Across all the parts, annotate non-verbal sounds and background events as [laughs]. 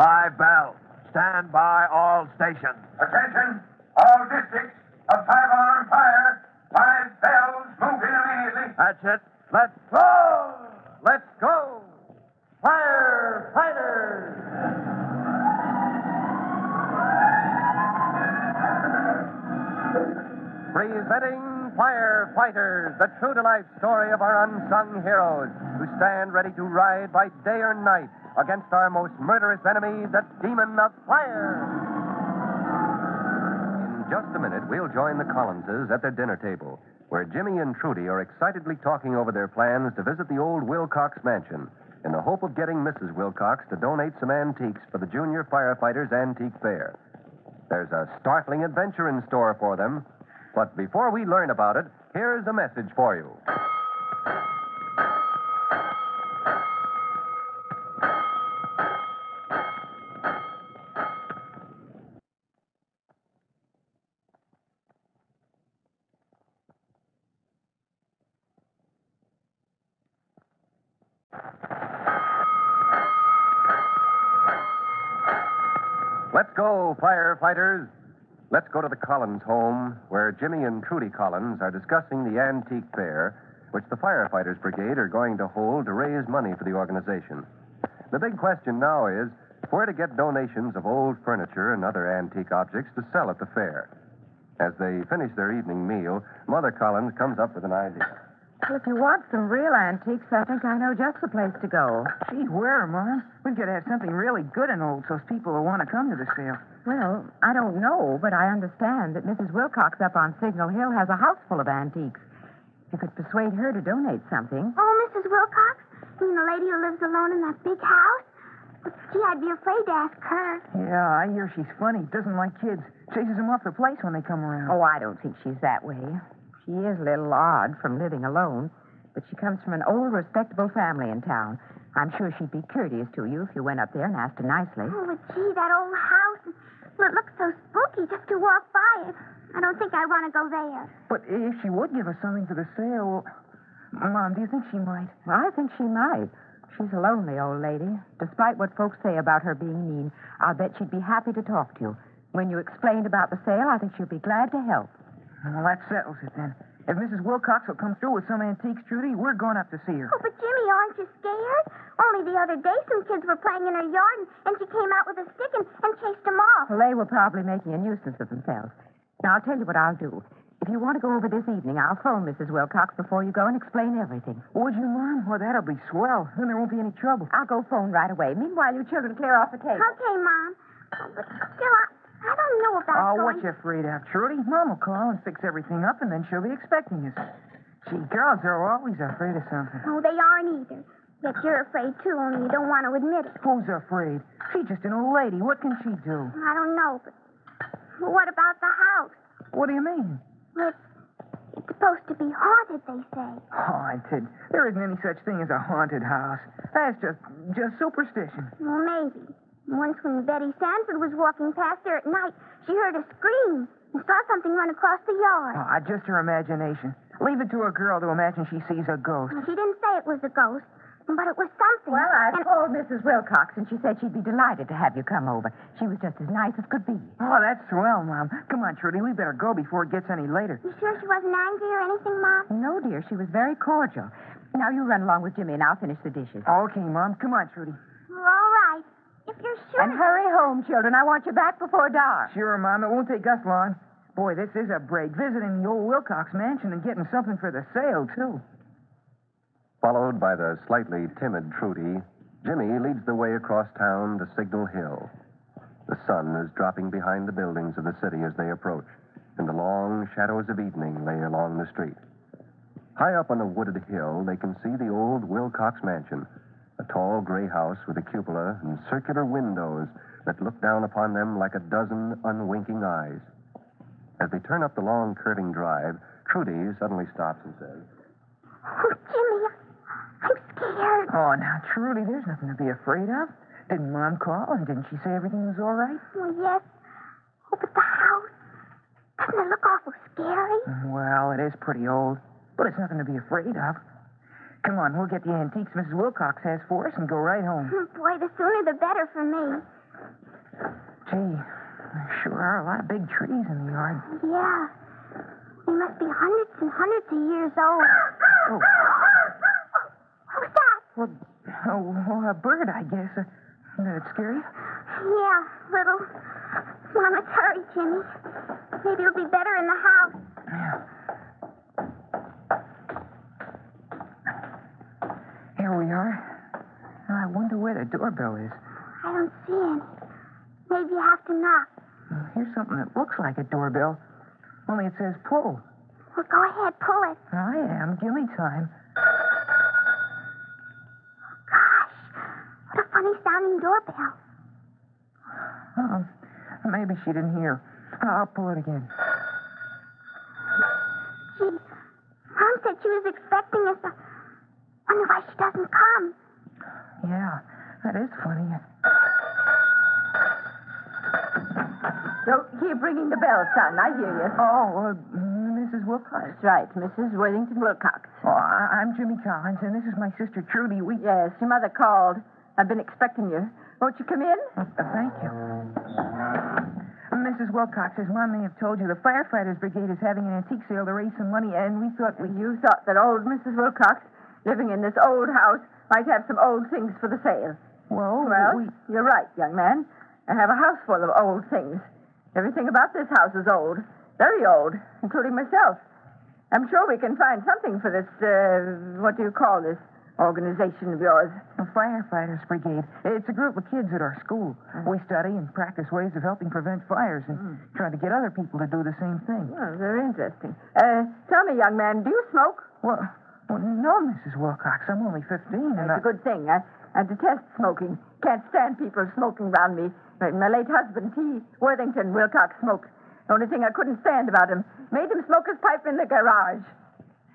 Five bells. Stand by all stations. Attention, all districts of five alarm fire. Five bells move in immediately. That's it. Let's go! Let's go! Firefighters! Presenting Firefighters, the true to life story of our unsung heroes who stand ready to ride by day or night against our most murderous enemy, the demon of fire. In just a minute, we'll join the Collinses at their dinner table, where Jimmy and Trudy are excitedly talking over their plans to visit the old Wilcox mansion in the hope of getting Mrs. Wilcox to donate some antiques for the Junior Firefighters Antique Fair. There's a startling adventure in store for them. But before we learn about it, here's a message for you. Let's go, firefighters. Let's go to the Collins home, where Jimmy and Trudy Collins are discussing the antique fair, which the firefighters brigade are going to hold to raise money for the organization. The big question now is where to get donations of old furniture and other antique objects to sell at the fair. As they finish their evening meal, Mother Collins comes up with an idea. Well, if you want some real antiques, I think I know just the place to go. Gee, where, Mom? We've got to have something really good and old so people will want to come to the sale. Well, I don't know, but I understand that Mrs. Wilcox up on Signal Hill has a house full of antiques. You could persuade her to donate something. Oh, Mrs. Wilcox? You mean the lady who lives alone in that big house? Gee, I'd be afraid to ask her. Yeah, I hear she's funny. Doesn't like kids. Chases them off the place when they come around. Oh, I don't think she's that way. She is a little odd from living alone, but she comes from an old, respectable family in town. I'm sure she'd be courteous to you if you went up there and asked her nicely. Oh, but gee, that old house. It looks so spooky just to walk by it. I don't think I want to go there. But if she would give us something for the sale, Mom, do you think she might? Well, I think she might. She's a lonely old lady. Despite what folks say about her being mean, I'll bet she'd be happy to talk to you. When you explained about the sale, I think she'll be glad to help. Well, that settles it then. If Mrs. Wilcox will come through with some antiques, Trudy, we're going up to see her. Oh, but Jimmy, aren't you scared? Only the other day, some kids were playing in her yard, and, and she came out with a stick and, and chased them off. Well, they were probably making a nuisance of themselves. Now, I'll tell you what I'll do. If you want to go over this evening, I'll phone Mrs. Wilcox before you go and explain everything. Would you, Mom? Well, that'll be swell. Then there won't be any trouble. I'll go phone right away. Meanwhile, you children clear off the table. Okay, Mom. Oh, but still, I, I don't know about Oh, what you afraid of, Trudy? Mom will call and fix everything up, and then she'll be expecting us. Gee, girls are always afraid of something. Oh, they aren't either. Yet you're afraid, too, only you don't want to admit it. Who's afraid? She's just an old lady. What can she do? I don't know, but what about the house? What do you mean? Well, it's, it's supposed to be haunted, they say. Haunted. There isn't any such thing as a haunted house. That's just just superstition. Well, maybe. Once when Betty Sanford was walking past there at night, she heard a scream and saw something run across the yard. Ah, just her imagination. Leave it to a girl to imagine she sees a ghost. Well, she didn't say it was a ghost, but it was something. Well, I and, called Mrs. Wilcox, and she said she'd be delighted to have you come over. She was just as nice as could be. Oh, that's swell, Mom. Come on, Trudy. We better go before it gets any later. You sure she wasn't angry or anything, Mom? No, dear, she was very cordial. Now you run along with Jimmy, and I'll finish the dishes. Okay, Mom. Come on, Trudy. Well, all right. If you're sure. And hurry home, children. I want you back before dark. Sure, Mom. It won't take us long. Boy, this is a break. Visiting the old Wilcox mansion and getting something for the sale, too. Followed by the slightly timid Trudy, Jimmy leads the way across town to Signal Hill. The sun is dropping behind the buildings of the city as they approach, and the long shadows of evening lay along the street. High up on a wooded hill, they can see the old Wilcox mansion, a tall gray house with a cupola and circular windows that look down upon them like a dozen unwinking eyes. As they turn up the long curving drive, Trudy suddenly stops and says, Oh, Jimmy, I'm scared. Oh, now, Trudy, there's nothing to be afraid of. Didn't Mom call, and didn't she say everything was all right? Well, yes, Oh, but the house. Doesn't it look awful scary? Well, it is pretty old, but it's nothing to be afraid of. Come on, we'll get the antiques Mrs. Wilcox has for us and go right home. [laughs] Boy, the sooner the better for me. Gee, there sure are a lot of big trees in the yard. Yeah. They must be hundreds and hundreds of years old. Oh. Who's that? Well, oh, a bird, I guess. Uh, did it scare you? Yeah, little. Let's hurry, Jimmy. Maybe it'll be better in the house. Yeah. Here we are. I wonder where the doorbell is. I don't see any. Maybe you have to knock. Uh, Here's something that looks like a doorbell, only it says pull. Well, go ahead, pull it. I am. Give me time. Gosh, what a funny sounding doorbell. Oh, maybe she didn't hear. I'll pull it again. Gee, Mom said she was expecting us. I wonder why she doesn't come. Yeah, that is funny. Don't keep ringing the bell, son. I hear you. Oh, uh, Mrs. Wilcox. That's right, Mrs. Worthington Wilcox. Oh, I- I'm Jimmy Collins, and this is my sister Trudy. We. Yes, your mother called. I've been expecting you. Won't you come in? Uh, thank you. Mrs. Wilcox, as Mom may have told you, the Firefighters Brigade is having an antique sale to raise some money, and we thought we. You thought that old Mrs. Wilcox, living in this old house, might have some old things for the sale. Well, Well, we. you're right, young man. I have a house full of old things. Everything about this house is old, very old, including myself. I'm sure we can find something for this, uh, what do you call this organization of yours? The Firefighters Brigade. It's a group of kids at our school. We study and practice ways of helping prevent fires and try to get other people to do the same thing. Well, very interesting. Uh, tell me, young man, do you smoke? Well, well no, Mrs. Wilcox. I'm only 15, and That's a good thing. I, I detest smoking. Can't stand people smoking around me. My, my late husband, T. Worthington Wilcox, smoked. The only thing I couldn't stand about him, made him smoke his pipe in the garage.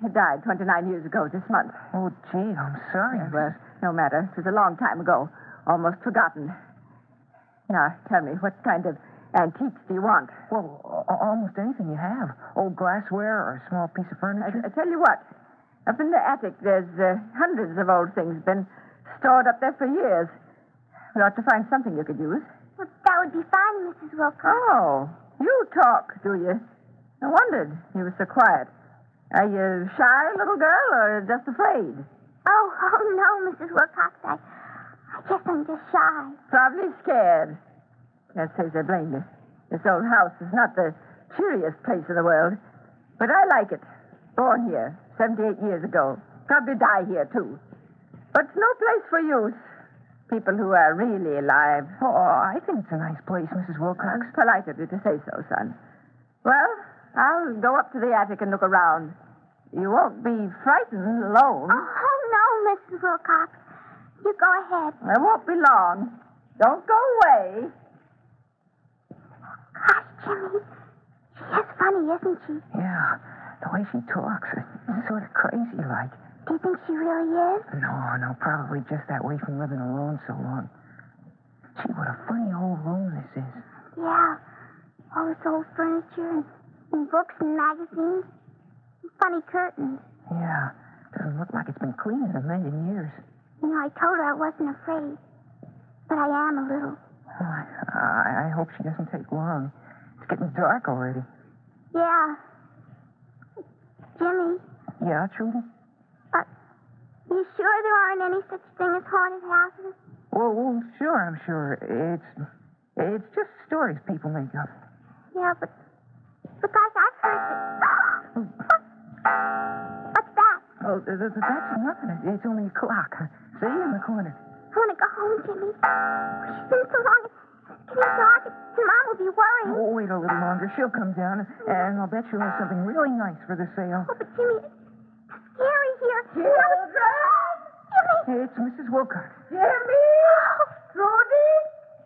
He died 29 years ago this month. Oh, gee, I'm sorry. Well, no matter. It was a long time ago. Almost forgotten. Now, tell me, what kind of antiques do you want? Well, almost anything you have. Old glassware or a small piece of I, furniture. I tell you what. Up in the attic, there's uh, hundreds of old things been stored up there for years. We ought to find something you could use. Well, that would be fine, Mrs. Wilcox. Oh, you talk, do you? I wondered. You were so quiet. Are you shy, little girl, or just afraid? Oh, [laughs] oh no, Mrs. Wilcox. I, I guess I'm just shy. Probably scared. Can't say I blame you. This old house is not the cheeriest place in the world, but I like it. Born here, 78 years ago. Probably die here, too. But it's no place for youth. People who are really alive. Oh, I think it's a nice place, Mrs. Wilcox. It's polite of you to say so, son. Well, I'll go up to the attic and look around. You won't be frightened alone. Oh, oh no, Mrs. Wilcox. You go ahead. I won't be long. Don't go away. Oh, gosh, Jimmy. She is funny, isn't she? Yeah, the way she talks, it's sort of crazy like. Do you think she really is? No, no, probably just that way from living alone so long. Gee, what a funny old room this is. Yeah. All this old furniture and, and books and magazines. And funny curtains. Yeah, doesn't look like it's been cleaned in a million years. You know, I told her I wasn't afraid. But I am a little. Oh, I, I, I hope she doesn't take long. It's getting dark already. Yeah. Jimmy, Yeah, Trudy? are you sure there aren't any such thing as haunted houses? Well, well, sure, I'm sure. It's it's just stories people make up. Yeah, but because I've heard that. [gasps] What's that? Oh, th- th- that's nothing. It's only a clock. See in the corner. I want to go home, Jimmy. She's been so long. It's dark, and Mom will be worried. Oh, wait a little longer. She'll come down, and I'll bet she'll have something really nice for the sale. Oh, but Jimmy, it's scary here. Jimmy! It's Mrs. Wilcox. Jimmy! Trudy!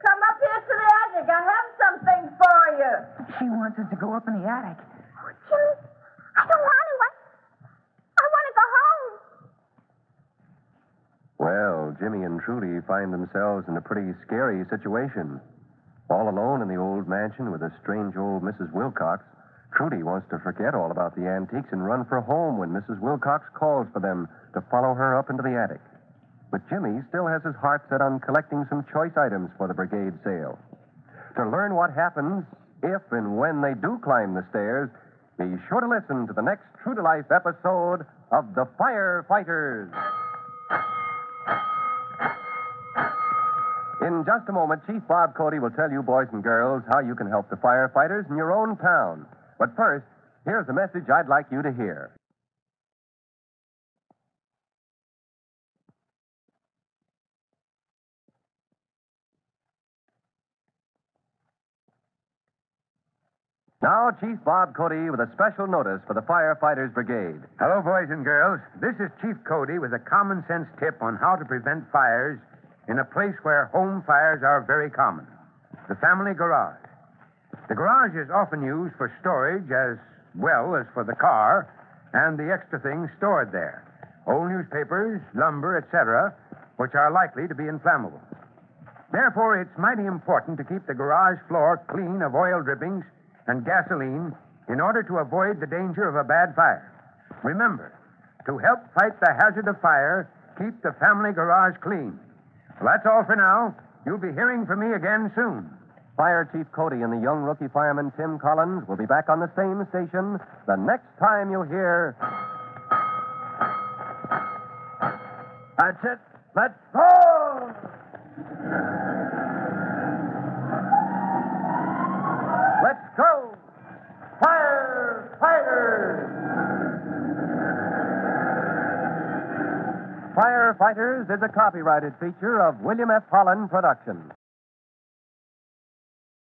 Come up here to the attic. I have something for you. She wants us to go up in the attic. Oh, Jimmy, I don't want to. I, I want to go home. Well, Jimmy and Trudy find themselves in a pretty scary situation. All alone in the old mansion with a strange old Mrs. Wilcox, Trudy wants to forget all about the antiques and run for home when Mrs. Wilcox calls for them to follow her up into the attic. But Jimmy still has his heart set on collecting some choice items for the brigade sale. To learn what happens if and when they do climb the stairs, be sure to listen to the next True to Life episode of The Firefighters. In just a moment, Chief Bob Cody will tell you, boys and girls, how you can help the firefighters in your own town. But first, here's a message I'd like you to hear. Now, Chief Bob Cody with a special notice for the Firefighters Brigade. Hello, boys and girls. This is Chief Cody with a common sense tip on how to prevent fires in a place where home fires are very common the family garage. The garage is often used for storage as well as for the car and the extra things stored there old newspapers, lumber, etc., which are likely to be inflammable. Therefore, it's mighty important to keep the garage floor clean of oil drippings and gasoline in order to avoid the danger of a bad fire. Remember, to help fight the hazard of fire, keep the family garage clean. Well, that's all for now. You'll be hearing from me again soon. Fire Chief Cody and the young rookie fireman Tim Collins will be back on the same station the next time you hear. That's it. Let's go! Let's go! Firefighters! Firefighters is a copyrighted feature of William F. Holland Productions.